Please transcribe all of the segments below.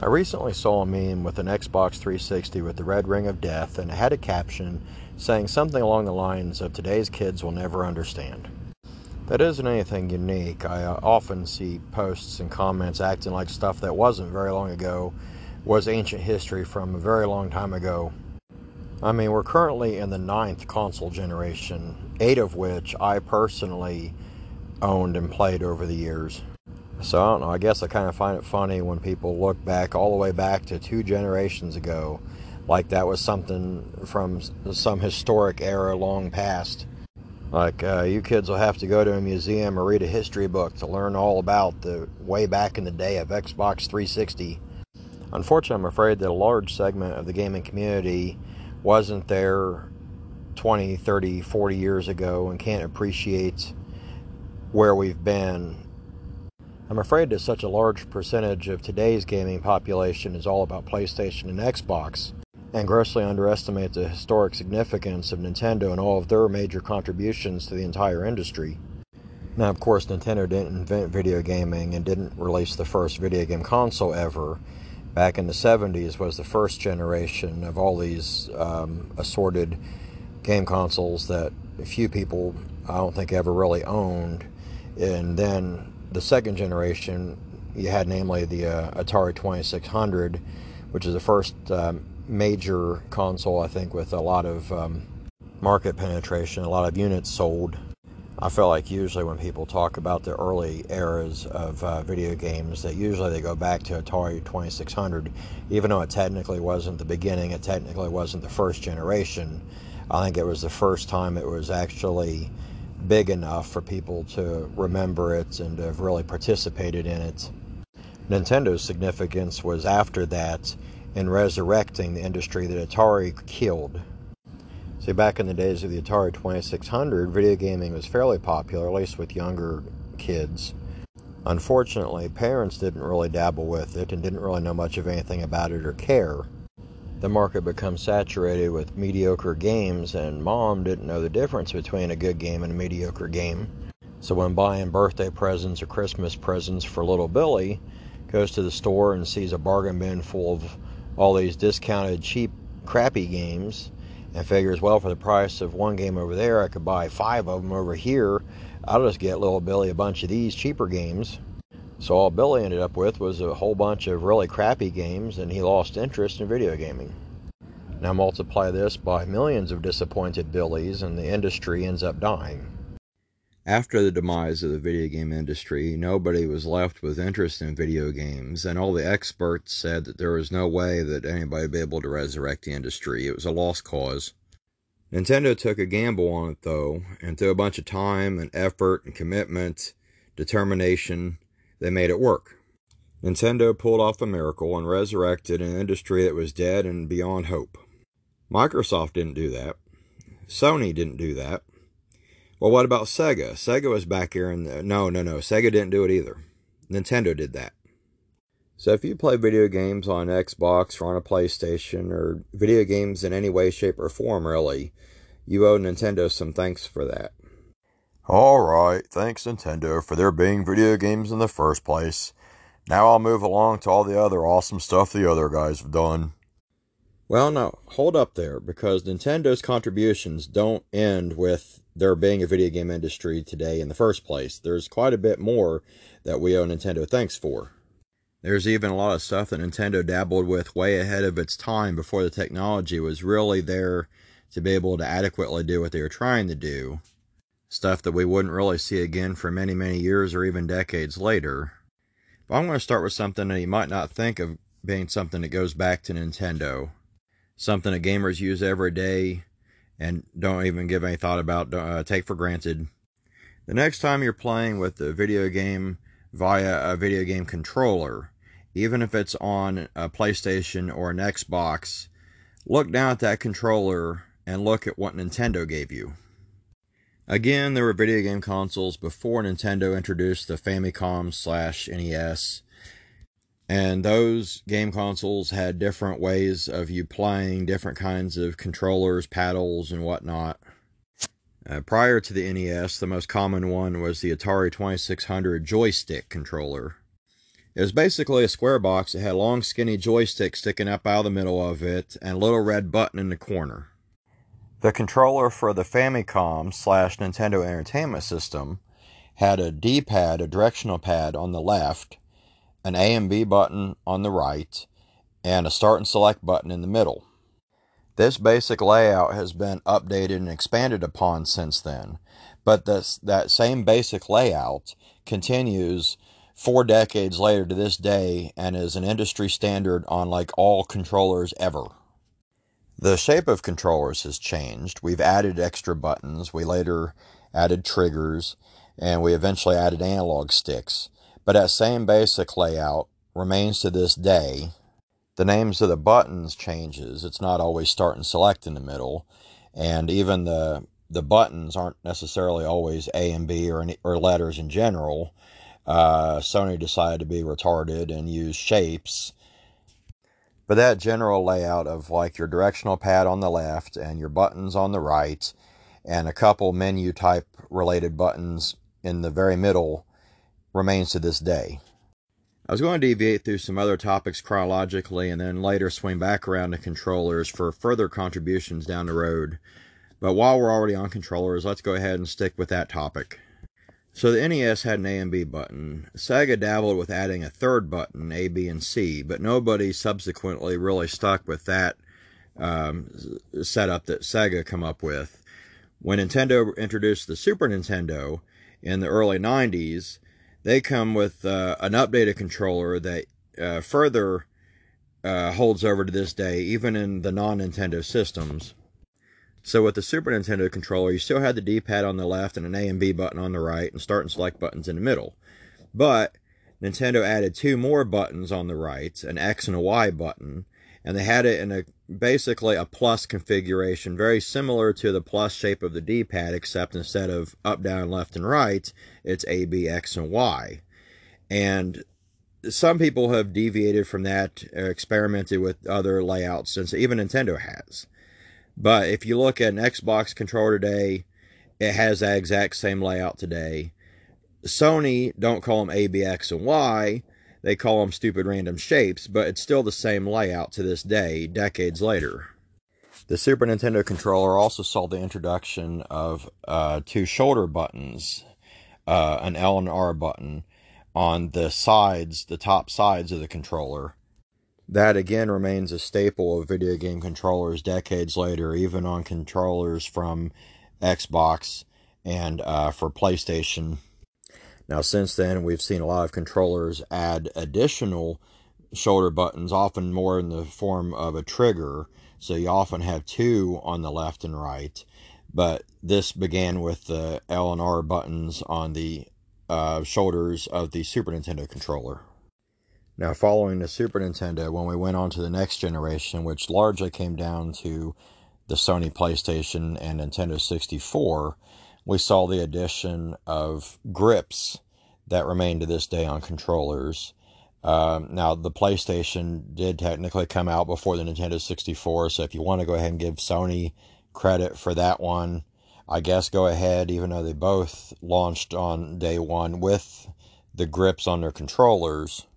I recently saw a meme with an Xbox 360 with the red ring of death, and it had a caption saying something along the lines of Today's kids will never understand. That isn't anything unique. I uh, often see posts and comments acting like stuff that wasn't very long ago was ancient history from a very long time ago. I mean, we're currently in the ninth console generation, eight of which I personally owned and played over the years. So I don't know. I guess I kind of find it funny when people look back all the way back to two generations ago, like that was something from some historic era long past. Like uh, you kids will have to go to a museum or read a history book to learn all about the way back in the day of Xbox 360. Unfortunately, I'm afraid that a large segment of the gaming community wasn't there 20, 30, 40 years ago and can't appreciate where we've been I'm afraid that such a large percentage of today's gaming population is all about PlayStation and Xbox, and grossly underestimate the historic significance of Nintendo and all of their major contributions to the entire industry. Now, of course, Nintendo didn't invent video gaming and didn't release the first video game console ever. Back in the 70s was the first generation of all these um, assorted game consoles that a few people, I don't think, ever really owned. And then the second generation, you had namely the uh, Atari 2600, which is the first um, major console, I think, with a lot of um, market penetration, a lot of units sold. I feel like usually when people talk about the early eras of uh, video games, that usually they go back to Atari 2600, even though it technically wasn't the beginning, it technically wasn't the first generation. I think it was the first time it was actually big enough for people to remember it and have really participated in it. Nintendo's significance was after that in resurrecting the industry that Atari killed. See, back in the days of the Atari 2600, video gaming was fairly popular, at least with younger kids. Unfortunately, parents didn't really dabble with it and didn't really know much of anything about it or care the market becomes saturated with mediocre games, and mom didn't know the difference between a good game and a mediocre game. So when buying birthday presents or Christmas presents for little Billy, goes to the store and sees a bargain bin full of all these discounted cheap crappy games and figures, well, for the price of one game over there, I could buy five of them over here. I'll just get little Billy a bunch of these cheaper games. So all Billy ended up with was a whole bunch of really crappy games, and he lost interest in video gaming. Now multiply this by millions of disappointed Billies, and the industry ends up dying. After the demise of the video game industry, nobody was left with interest in video games, and all the experts said that there was no way that anybody would be able to resurrect the industry. It was a lost cause. Nintendo took a gamble on it, though, and through a bunch of time and effort and commitment, determination, they made it work. Nintendo pulled off a miracle and resurrected an industry that was dead and beyond hope. Microsoft didn't do that. Sony didn't do that. Well, what about Sega? Sega was back here and uh, no, no, no. Sega didn't do it either. Nintendo did that. So if you play video games on Xbox or on a PlayStation or video games in any way, shape, or form, really, you owe Nintendo some thanks for that. Alright, thanks Nintendo for there being video games in the first place. Now I'll move along to all the other awesome stuff the other guys have done. Well, now, hold up there, because Nintendo's contributions don't end with there being a video game industry today in the first place. There's quite a bit more that we owe Nintendo thanks for. There's even a lot of stuff that Nintendo dabbled with way ahead of its time before the technology was really there to be able to adequately do what they were trying to do stuff that we wouldn't really see again for many, many years or even decades later. But I'm going to start with something that you might not think of being something that goes back to Nintendo. Something that gamers use every day and don't even give any thought about, uh, take for granted. The next time you're playing with a video game via a video game controller, even if it's on a PlayStation or an Xbox, look down at that controller and look at what Nintendo gave you. Again, there were video game consoles before Nintendo introduced the Famicom slash NES. And those game consoles had different ways of you playing, different kinds of controllers, paddles, and whatnot. Uh, prior to the NES, the most common one was the Atari 2600 joystick controller. It was basically a square box that had long skinny joystick sticking up out of the middle of it and a little red button in the corner. The controller for the Famicom slash Nintendo Entertainment System had a D-pad, a directional pad on the left, an A and B button on the right, and a start and select button in the middle. This basic layout has been updated and expanded upon since then, but this, that same basic layout continues four decades later to this day and is an industry standard on like all controllers ever. The shape of controllers has changed. We've added extra buttons. We later added triggers and we eventually added analog sticks. But that same basic layout remains to this day. The names of the buttons changes. It's not always start and select in the middle. And even the the buttons aren't necessarily always A and B or any, or letters in general. Uh, Sony decided to be retarded and use shapes. But that general layout of like your directional pad on the left and your buttons on the right and a couple menu type related buttons in the very middle remains to this day. I was going to deviate through some other topics chronologically and then later swing back around to controllers for further contributions down the road. But while we're already on controllers, let's go ahead and stick with that topic. So the NES had an A and B button. Sega dabbled with adding a third button, A, B, and C, but nobody subsequently really stuck with that um, setup that Sega come up with. When Nintendo introduced the Super Nintendo in the early 90s, they come with uh, an updated controller that uh, further uh, holds over to this day, even in the non Nintendo systems. So with the Super Nintendo controller, you still had the D-pad on the left and an A and B button on the right and start and select buttons in the middle. But Nintendo added two more buttons on the right, an X and a Y button, and they had it in a basically a plus configuration, very similar to the plus shape of the D-pad, except instead of up, down, left, and right, it's A, B, X, and Y. And some people have deviated from that, uh, experimented with other layouts, since even Nintendo has. But if you look at an Xbox controller today, it has that exact same layout today. Sony don't call them A, B, X, and Y. They call them stupid random shapes, but it's still the same layout to this day, decades later. The Super Nintendo controller also saw the introduction of uh, two shoulder buttons, uh, an L and R button on the sides, the top sides of the controller. That again remains a staple of video game controllers decades later, even on controllers from Xbox and uh, for PlayStation now, since then, we've seen a lot of controllers add additional shoulder buttons, often more in the form of a trigger. So you often have two on the left and right. But this began with the L and R buttons on the uh, shoulders of the Super Nintendo controller. Now, following the Super Nintendo, when we went on to the next generation, which largely came down to the Sony PlayStation and Nintendo 64, we saw the addition of grips that remain to this day on controllers. Um, now, the PlayStation did technically come out before the Nintendo 64, so if you want to go ahead and give Sony credit for that one, I guess go ahead, even though they both launched on day one with the grips on their controllers.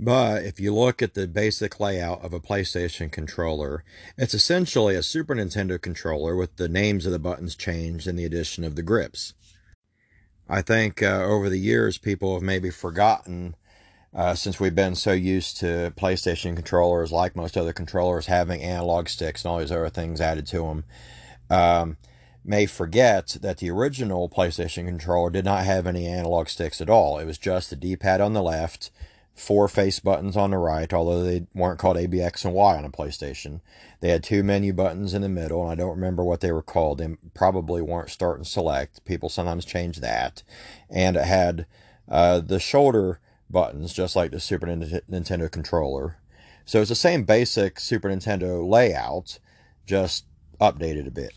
But if you look at the basic layout of a PlayStation controller, it's essentially a Super Nintendo controller with the names of the buttons changed and the addition of the grips. I think uh, over the years, people have maybe forgotten, uh, since we've been so used to PlayStation controllers, like most other controllers, having analog sticks and all these other things added to them, um, may forget that the original PlayStation controller did not have any analog sticks at all. It was just the D pad on the left four face buttons on the right, although they weren't called ABX and Y on a PlayStation. They had two menu buttons in the middle, and I don't remember what they were called. They probably weren't start and select. People sometimes change that. And it had uh, the shoulder buttons, just like the Super Nintendo controller. So it's the same basic Super Nintendo layout, just updated a bit.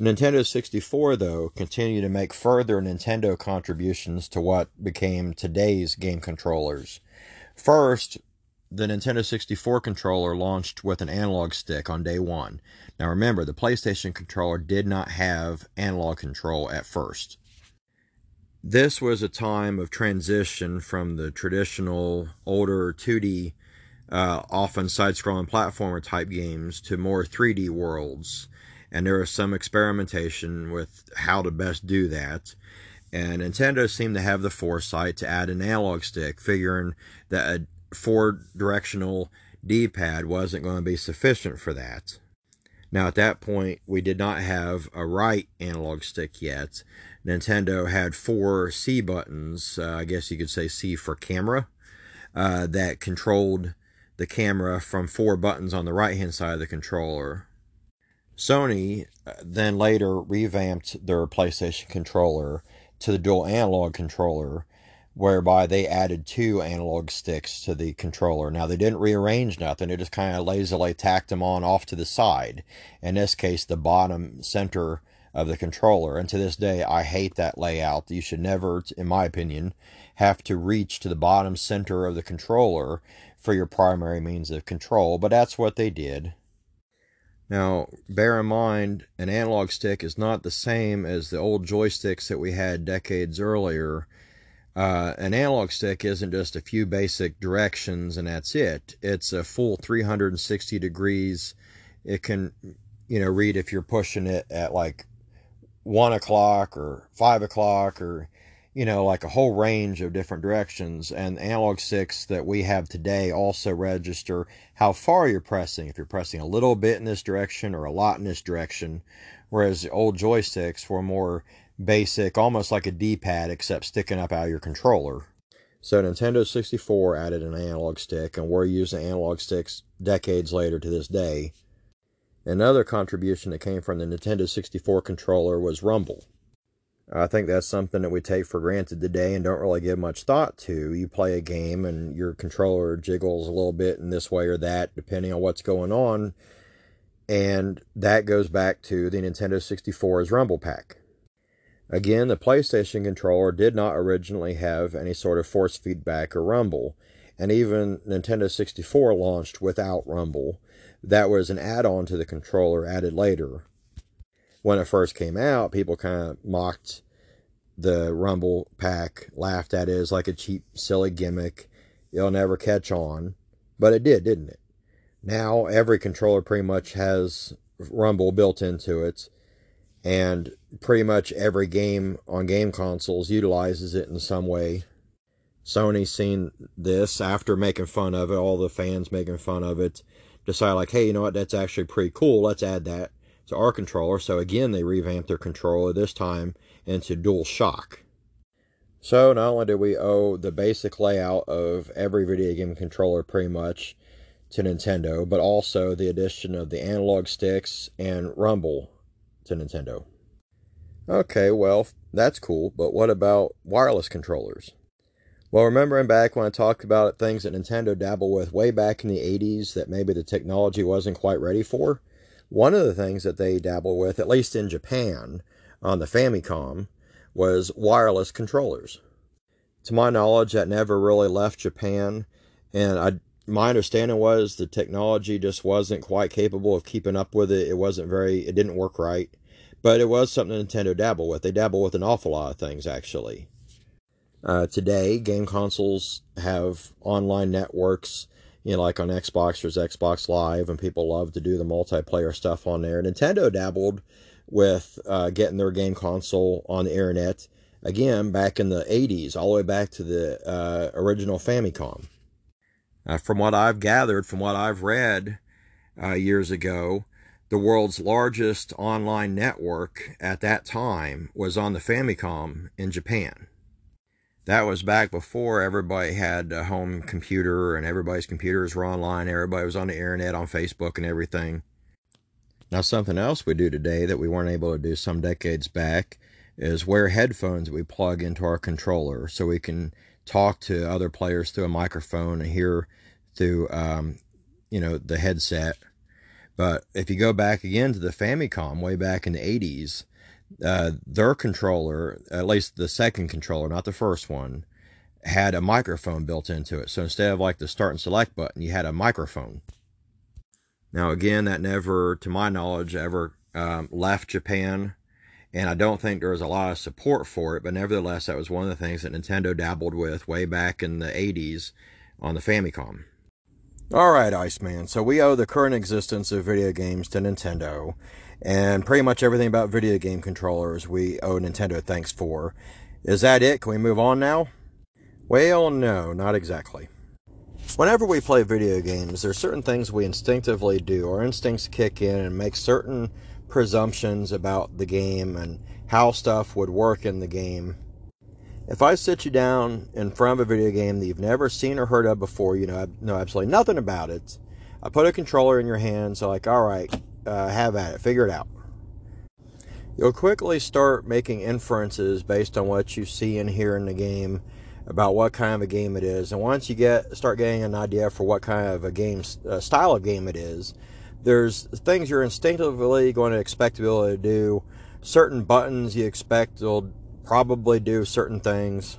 Nintendo 64, though, continued to make further Nintendo contributions to what became today's game controllers. First, the Nintendo 64 controller launched with an analog stick on day one. Now remember, the PlayStation controller did not have analog control at first. this was a time of transition from the traditional older 2D, uh, often side scrolling platformer type games to more 3D worlds. And there was some experimentation with how to best do that. And Nintendo seemed to have the foresight to add an analog stick, figuring that a four directional D pad wasn't going to be sufficient for that. Now, at that point, we did not have a right analog stick yet. Nintendo had four C buttons, uh, I guess you could say C for camera, uh, that controlled the camera from four buttons on the right hand side of the controller. Sony uh, then later revamped their PlayStation controller to the dual analog controller whereby they added two analog sticks to the controller. Now, they didn't rearrange nothing, they just kind of lazily tacked them on off to the side. In this case, the bottom center of the controller. And to this day, I hate that layout. You should never, in my opinion, have to reach to the bottom center of the controller for your primary means of control, but that's what they did. Now, bear in mind, an analog stick is not the same as the old joysticks that we had decades earlier uh, an analog stick isn't just a few basic directions and that's it. It's a full 360 degrees. It can, you know, read if you're pushing it at like one o'clock or five o'clock or, you know, like a whole range of different directions. And analog sticks that we have today also register how far you're pressing. If you're pressing a little bit in this direction or a lot in this direction, whereas the old joysticks were more basic, almost like a D-pad, except sticking up out of your controller. So Nintendo 64 added an analog stick, and we're using analog sticks decades later to this day. Another contribution that came from the Nintendo 64 controller was Rumble. I think that's something that we take for granted today and don't really give much thought to. You play a game and your controller jiggles a little bit in this way or that, depending on what's going on. And that goes back to the Nintendo 64's Rumble Pack. Again, the PlayStation controller did not originally have any sort of force feedback or rumble, and even Nintendo 64 launched without rumble. That was an add on to the controller added later. When it first came out, people kind of mocked the rumble pack, laughed at it as like a cheap, silly gimmick. It'll never catch on. But it did, didn't it? Now, every controller pretty much has rumble built into it and pretty much every game on game consoles utilizes it in some way. Sony's seen this after making fun of it, all the fans making fun of it, decide like, hey, you know what, that's actually pretty cool. Let's add that to our controller. So again, they revamped their controller this time into Dual Shock. So not only do we owe the basic layout of every video game controller pretty much to Nintendo, but also the addition of the analog sticks and rumble to Nintendo. Okay, well, that's cool, but what about wireless controllers? Well, remembering back when I talked about things that Nintendo dabbled with way back in the 80s that maybe the technology wasn't quite ready for, one of the things that they dabbled with, at least in Japan, on the Famicom, was wireless controllers. To my knowledge, that never really left Japan, and I, my understanding was the technology just wasn't quite capable of keeping up with it. It wasn't very, it didn't work right. But it was something Nintendo dabbled with. They dabble with an awful lot of things, actually. Uh, today, game consoles have online networks, you know, like on Xbox, there's Xbox Live, and people love to do the multiplayer stuff on there. Nintendo dabbled with uh, getting their game console on the internet, again, back in the 80s, all the way back to the uh, original Famicom. Uh, from what I've gathered, from what I've read uh, years ago, the world's largest online network at that time was on the Famicom in Japan. That was back before everybody had a home computer and everybody's computers were online. Everybody was on the internet, on Facebook, and everything. Now, something else we do today that we weren't able to do some decades back is wear headphones we plug into our controller so we can talk to other players through a microphone and hear through, um, you know, the headset but if you go back again to the Famicom way back in the 80s, uh, their controller, at least the second controller, not the first one, had a microphone built into it. So instead of like the start and select button, you had a microphone. Now, again, that never, to my knowledge, ever um, left Japan. and I don't think there was a lot of support for it, but nevertheless, that was one of the things that Nintendo dabbled with way back in the 80s on the Famicom. All right, Iceman. So we owe the current existence of video games to Nintendo, and pretty much everything about video game controllers we owe Nintendo thanks for. Is that it? Can we move on now? Well, no, not exactly. Whenever we play video games, there are certain things we instinctively do. Our instincts kick in and make certain presumptions about the game and how stuff would work in the game. If I sit you down in front of a video game that you've never seen or heard of before, you know, know absolutely nothing about it, I put a controller in your hands, so like, all right, uh, have at it, figure it out. You'll quickly start making inferences based on what you see and hear in the game about what kind of a game it is. And once you get start getting an idea for what kind of a game uh, style of game it is, there's things you're instinctively going to expect to be able to do. Certain buttons you expect will probably do certain things.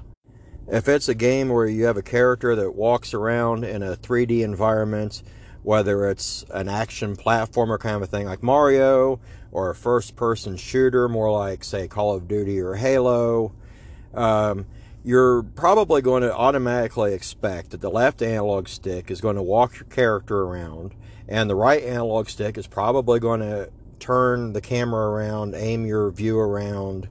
If it's a game where you have a character that walks around in a 3D environment, whether it's an action platformer kind of thing like Mario, or a first person shooter, more like, say, Call of Duty or Halo, um, you're probably going to automatically expect that the left analog stick is going to walk your character around and the right analog stick is probably going to turn the camera around, aim your view around.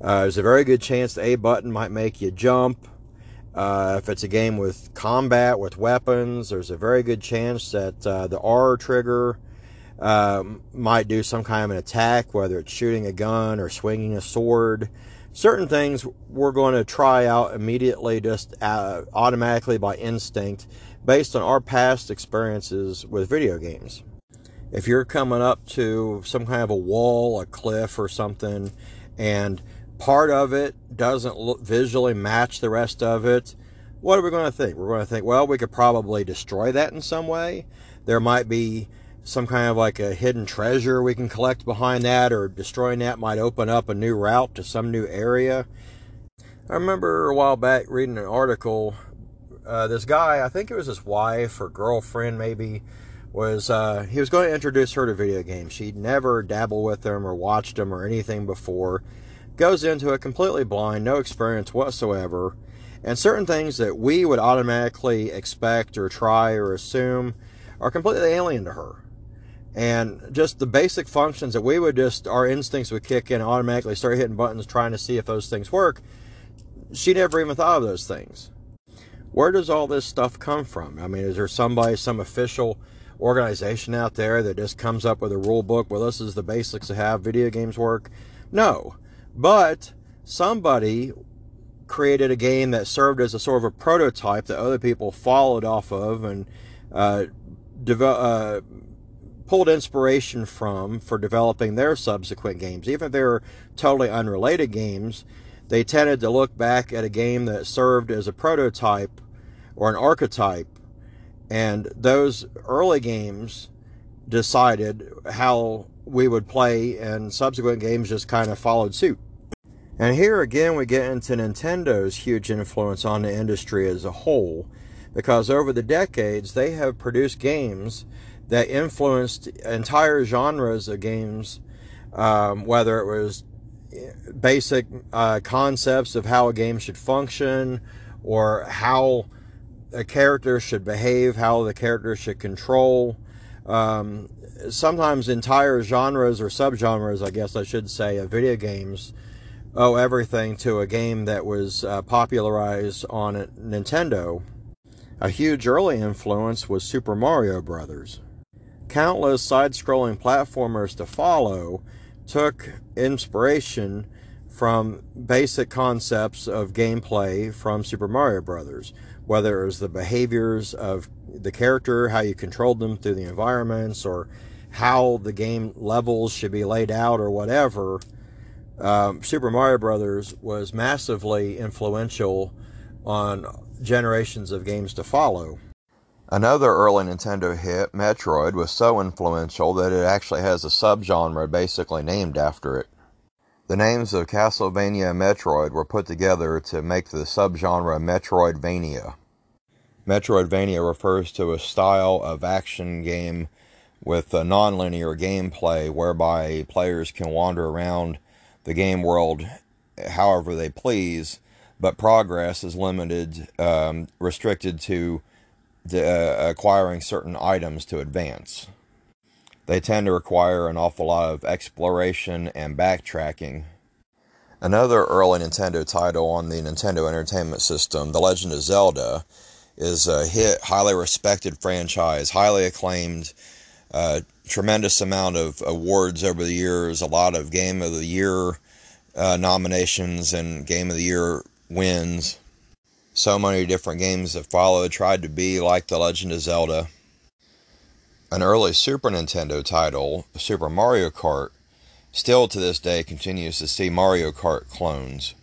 Uh, there's a very good chance the A button might make you jump. Uh, if it's a game with combat, with weapons, there's a very good chance that uh, the R trigger um, might do some kind of an attack, whether it's shooting a gun or swinging a sword. Certain things we're going to try out immediately, just uh, automatically by instinct, based on our past experiences with video games. If you're coming up to some kind of a wall, a cliff, or something, and part of it doesn't look visually match the rest of it, what are we going to think? We're going to think, well, we could probably destroy that in some way. There might be some kind of like a hidden treasure we can collect behind that, or destroying that might open up a new route to some new area. I remember a while back reading an article uh, this guy, I think it was his wife or girlfriend, maybe, was uh, he was going to introduce her to video games. She'd never dabbled with them or watched them or anything before. Goes into it completely blind, no experience whatsoever, and certain things that we would automatically expect or try or assume are completely alien to her. And just the basic functions that we would just, our instincts would kick in, automatically start hitting buttons trying to see if those things work. She never even thought of those things where does all this stuff come from? I mean, is there somebody, some official organization out there that just comes up with a rule book? Well, this is the basics of how video games work. No, but somebody created a game that served as a sort of a prototype that other people followed off of and uh, uh, pulled inspiration from for developing their subsequent games. Even if they were totally unrelated games, they tended to look back at a game that served as a prototype or an archetype. And those early games decided how we would play, and subsequent games just kind of followed suit. And here again, we get into Nintendo's huge influence on the industry as a whole, because over the decades, they have produced games that influenced entire genres of games, um, whether it was basic uh, concepts of how a game should function or how a character should behave, how the character should control. Um, sometimes entire genres or subgenres, I guess I should say, of video games owe everything to a game that was uh, popularized on Nintendo. A huge early influence was Super Mario Brothers. Countless side-scrolling platformers to follow took inspiration from basic concepts of gameplay from Super Mario Brothers, whether it was the behaviors of the character, how you controlled them through the environments, or how the game levels should be laid out, or whatever. Um, Super Mario Brothers was massively influential on generations of games to follow. Another early Nintendo hit, Metroid, was so influential that it actually has a subgenre basically named after it. The names of Castlevania and Metroid were put together to make the subgenre Metroidvania. Metroidvania refers to a style of action game with a nonlinear gameplay whereby players can wander around the game world however they please, but progress is limited, um, restricted to uh, acquiring certain items to advance. They tend to require an awful lot of exploration and backtracking. Another early Nintendo title on the Nintendo Entertainment System, The Legend of Zelda, is a hit, highly respected franchise, highly acclaimed, uh, tremendous amount of awards over the years, a lot of Game of the Year uh, nominations and Game of the Year wins. So many different games that followed tried to be like The Legend of Zelda. An early Super Nintendo title, Super Mario Kart, still to this day continues to see Mario Kart clones.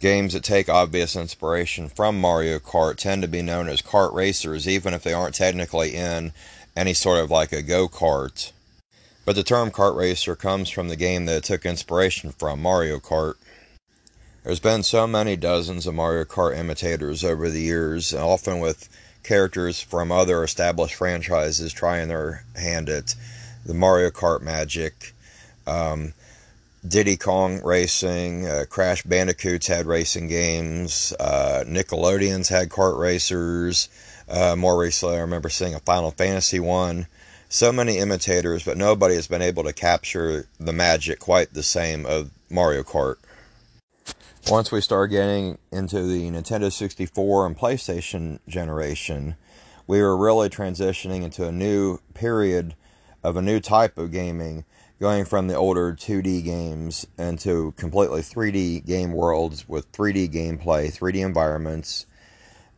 Games that take obvious inspiration from Mario Kart tend to be known as kart racers, even if they aren't technically in any sort of like a go kart. But the term kart racer comes from the game that it took inspiration from, Mario Kart. There's been so many dozens of Mario Kart imitators over the years, often with characters from other established franchises trying their hand at the Mario Kart magic. Um, Diddy Kong Racing, uh, Crash Bandicoots had racing games, uh, Nickelodeon's had kart racers. Uh, more recently, I remember seeing a Final Fantasy one. So many imitators, but nobody has been able to capture the magic quite the same of Mario Kart. Once we start getting into the Nintendo 64 and PlayStation generation, we were really transitioning into a new period of a new type of gaming going from the older 2D games into completely 3D game worlds with 3D gameplay, 3D environments.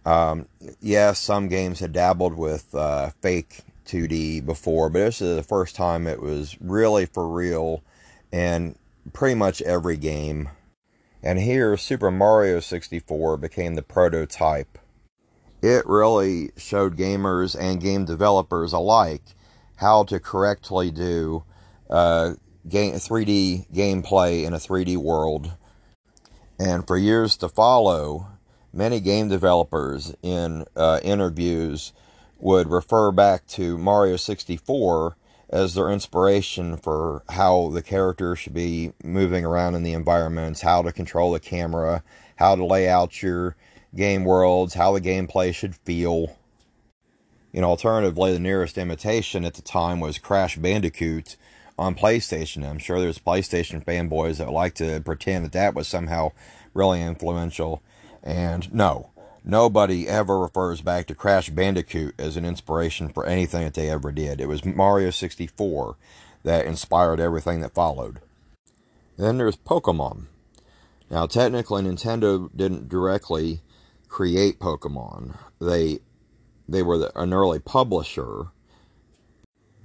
Um, yes, some games had dabbled with uh, fake 2D before, but this is the first time it was really for real and pretty much every game. And here, Super Mario 64 became the prototype. It really showed gamers and game developers alike how to correctly do uh, game 3D gameplay in a 3D world. And for years to follow, many game developers in uh, interviews would refer back to Mario 64 as their inspiration for how the character should be moving around in the environments, how to control the camera, how to lay out your game worlds, how the gameplay should feel. You know, alternatively, the nearest imitation at the time was Crash Bandicoot, on PlayStation. I'm sure there's PlayStation fanboys that like to pretend that that was somehow really influential. And no, nobody ever refers back to Crash Bandicoot as an inspiration for anything that they ever did. It was Mario 64 that inspired everything that followed. Then there's Pokemon. Now, technically, Nintendo didn't directly create Pokemon. They they were the, an early publisher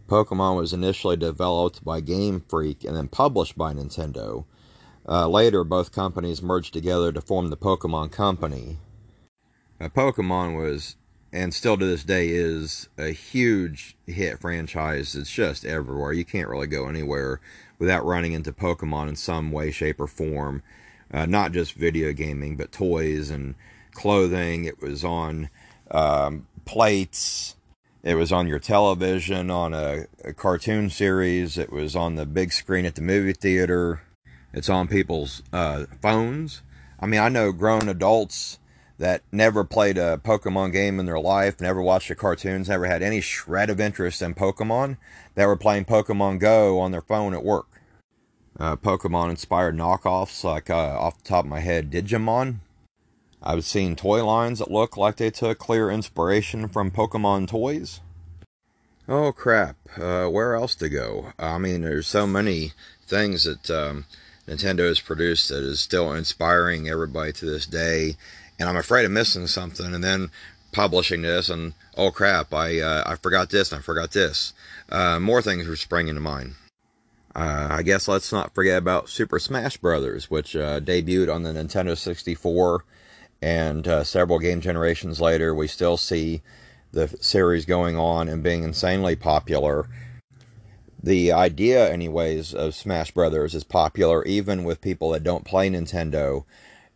Pokemon was initially developed by Game Freak and then published by Nintendo. Uh, later, both companies merged together to form the Pokemon Company. Uh, Pokemon was, and still to this day is, a huge hit franchise. It's just everywhere. You can't really go anywhere without running into Pokemon in some way, shape, or form. Uh, not just video gaming, but toys and clothing. It was on um, plates it was on your television, on a, a, cartoon series. It was on the big screen at the movie theater. It's on people's uh, phones. I mean, I know grown adults that never played a Pokemon game in their life, never watched the cartoons, never had any shred of interest in Pokemon, that were playing Pokemon Go on their phone at work. Uh, Pokemon inspired knockoffs, like uh, off the top of my head, Digimon. I've seen toy lines that look like they took clear inspiration from Pokemon toys. Oh crap, uh, where else to go? I mean, there's so many things that um, Nintendo has produced that is still inspiring everybody to this day, and I'm afraid of missing something and then publishing this and oh crap, I uh, I forgot this and I forgot this. Uh, more things are springing to mind. Uh, I guess let's not forget about Super Smash Brothers, which uh, debuted on the Nintendo 64 and uh, several game generations later, we still see the series going on and being insanely popular. The idea, anyways, of Smash Brothers is popular even with people that don't play Nintendo.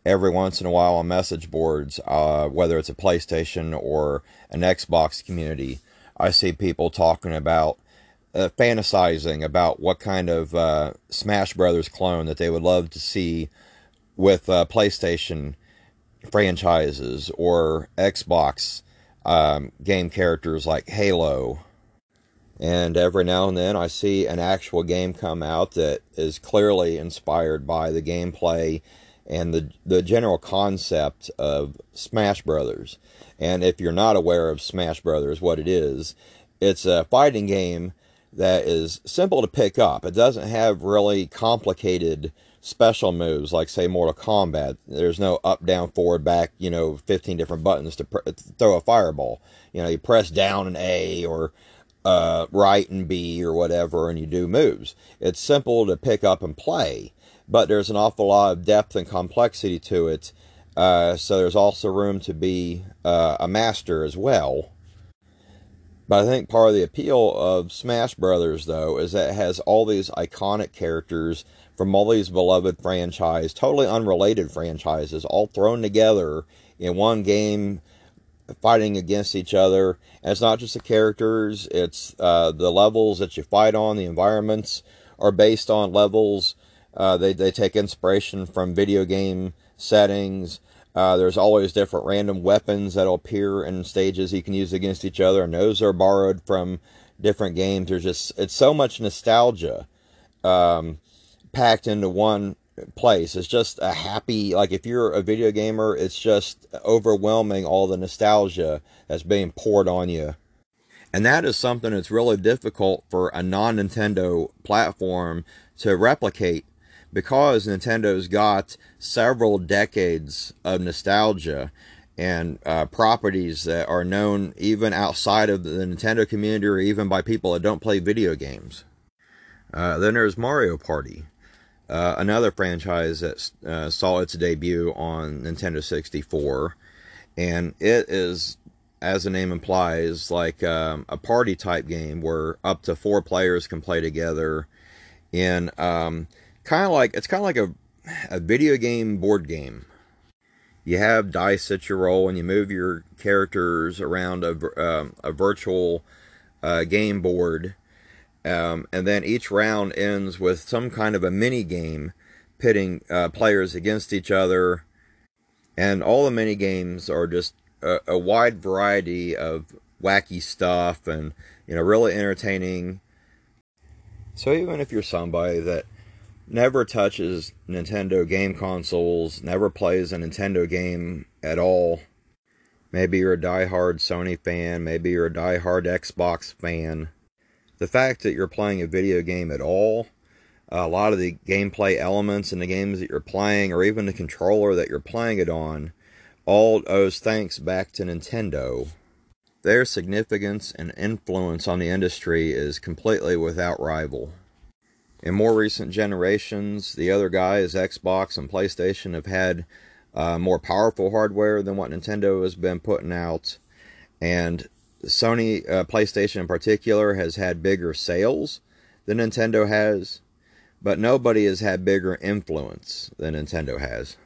Every once in a while on message boards, uh, whether it's a PlayStation or an Xbox community, I see people talking about uh, fantasizing about what kind of uh, Smash Brothers clone that they would love to see with uh, PlayStation franchises or Xbox um, game characters like Halo. And every now and then I see an actual game come out that is clearly inspired by the gameplay and the, the general concept of Smash Brothers. And if you're not aware of Smash Brothers, what it is, it's a fighting game that is simple to pick up. It doesn't have really complicated special moves like say Mortal Kombat. There's no up, down, forward, back, you know, 15 different buttons to, pr- throw a fireball. You know, you press down and A or uh, right and B or whatever, and you do moves. It's simple to pick up and play, but there's an awful lot of depth and complexity to it. Uh, so there's also room to be uh, a master as well. But I think part of the appeal of Smash Brothers, though, is that it has all these iconic characters from all these beloved franchises, totally unrelated franchises, all thrown together in one game, fighting against each other. And it's not just the characters; it's uh, the levels that you fight on. The environments are based on levels. Uh, they they take inspiration from video game settings. Uh, there's always different random weapons that'll appear in stages you can use against each other, and those are borrowed from different games. There's just it's so much nostalgia. Um, packed into one place. It's just a happy, like if you're a video gamer, it's just overwhelming all the nostalgia that's being poured on you. And that is something that's really difficult for a non Nintendo platform to replicate because Nintendo's got several decades of nostalgia and uh, properties that are known even outside of the Nintendo community or even by people that don't play video games. Uh, then there's Mario Party. Uh, another franchise that uh, saw its debut on Nintendo 64, and it is, as the name implies, like um, a party type game where up to four players can play together. In um, kind of like it's kind of like a a video game board game. You have dice that you roll, and you move your characters around a um, a virtual uh, game board um, and then each round ends with some kind of a mini game pitting uh, players against each other. And all the mini games are just a, a, wide variety of wacky stuff and, you know, really entertaining. So even if you're somebody that never touches Nintendo game consoles, never plays a Nintendo game at all, maybe you're a die-hard Sony fan, maybe you're a die-hard Xbox fan the fact that you're playing a video game at all, a lot of the gameplay elements in the games that you're playing, or even the controller that you're playing it on, all owes thanks back to Nintendo. Their significance and influence on the industry is completely without rival. In more recent generations, the other guys, Xbox and PlayStation, have had uh, more powerful hardware than what Nintendo has been putting out. And Sony uh, PlayStation in particular has had bigger sales than Nintendo has, but nobody has had bigger influence than Nintendo has.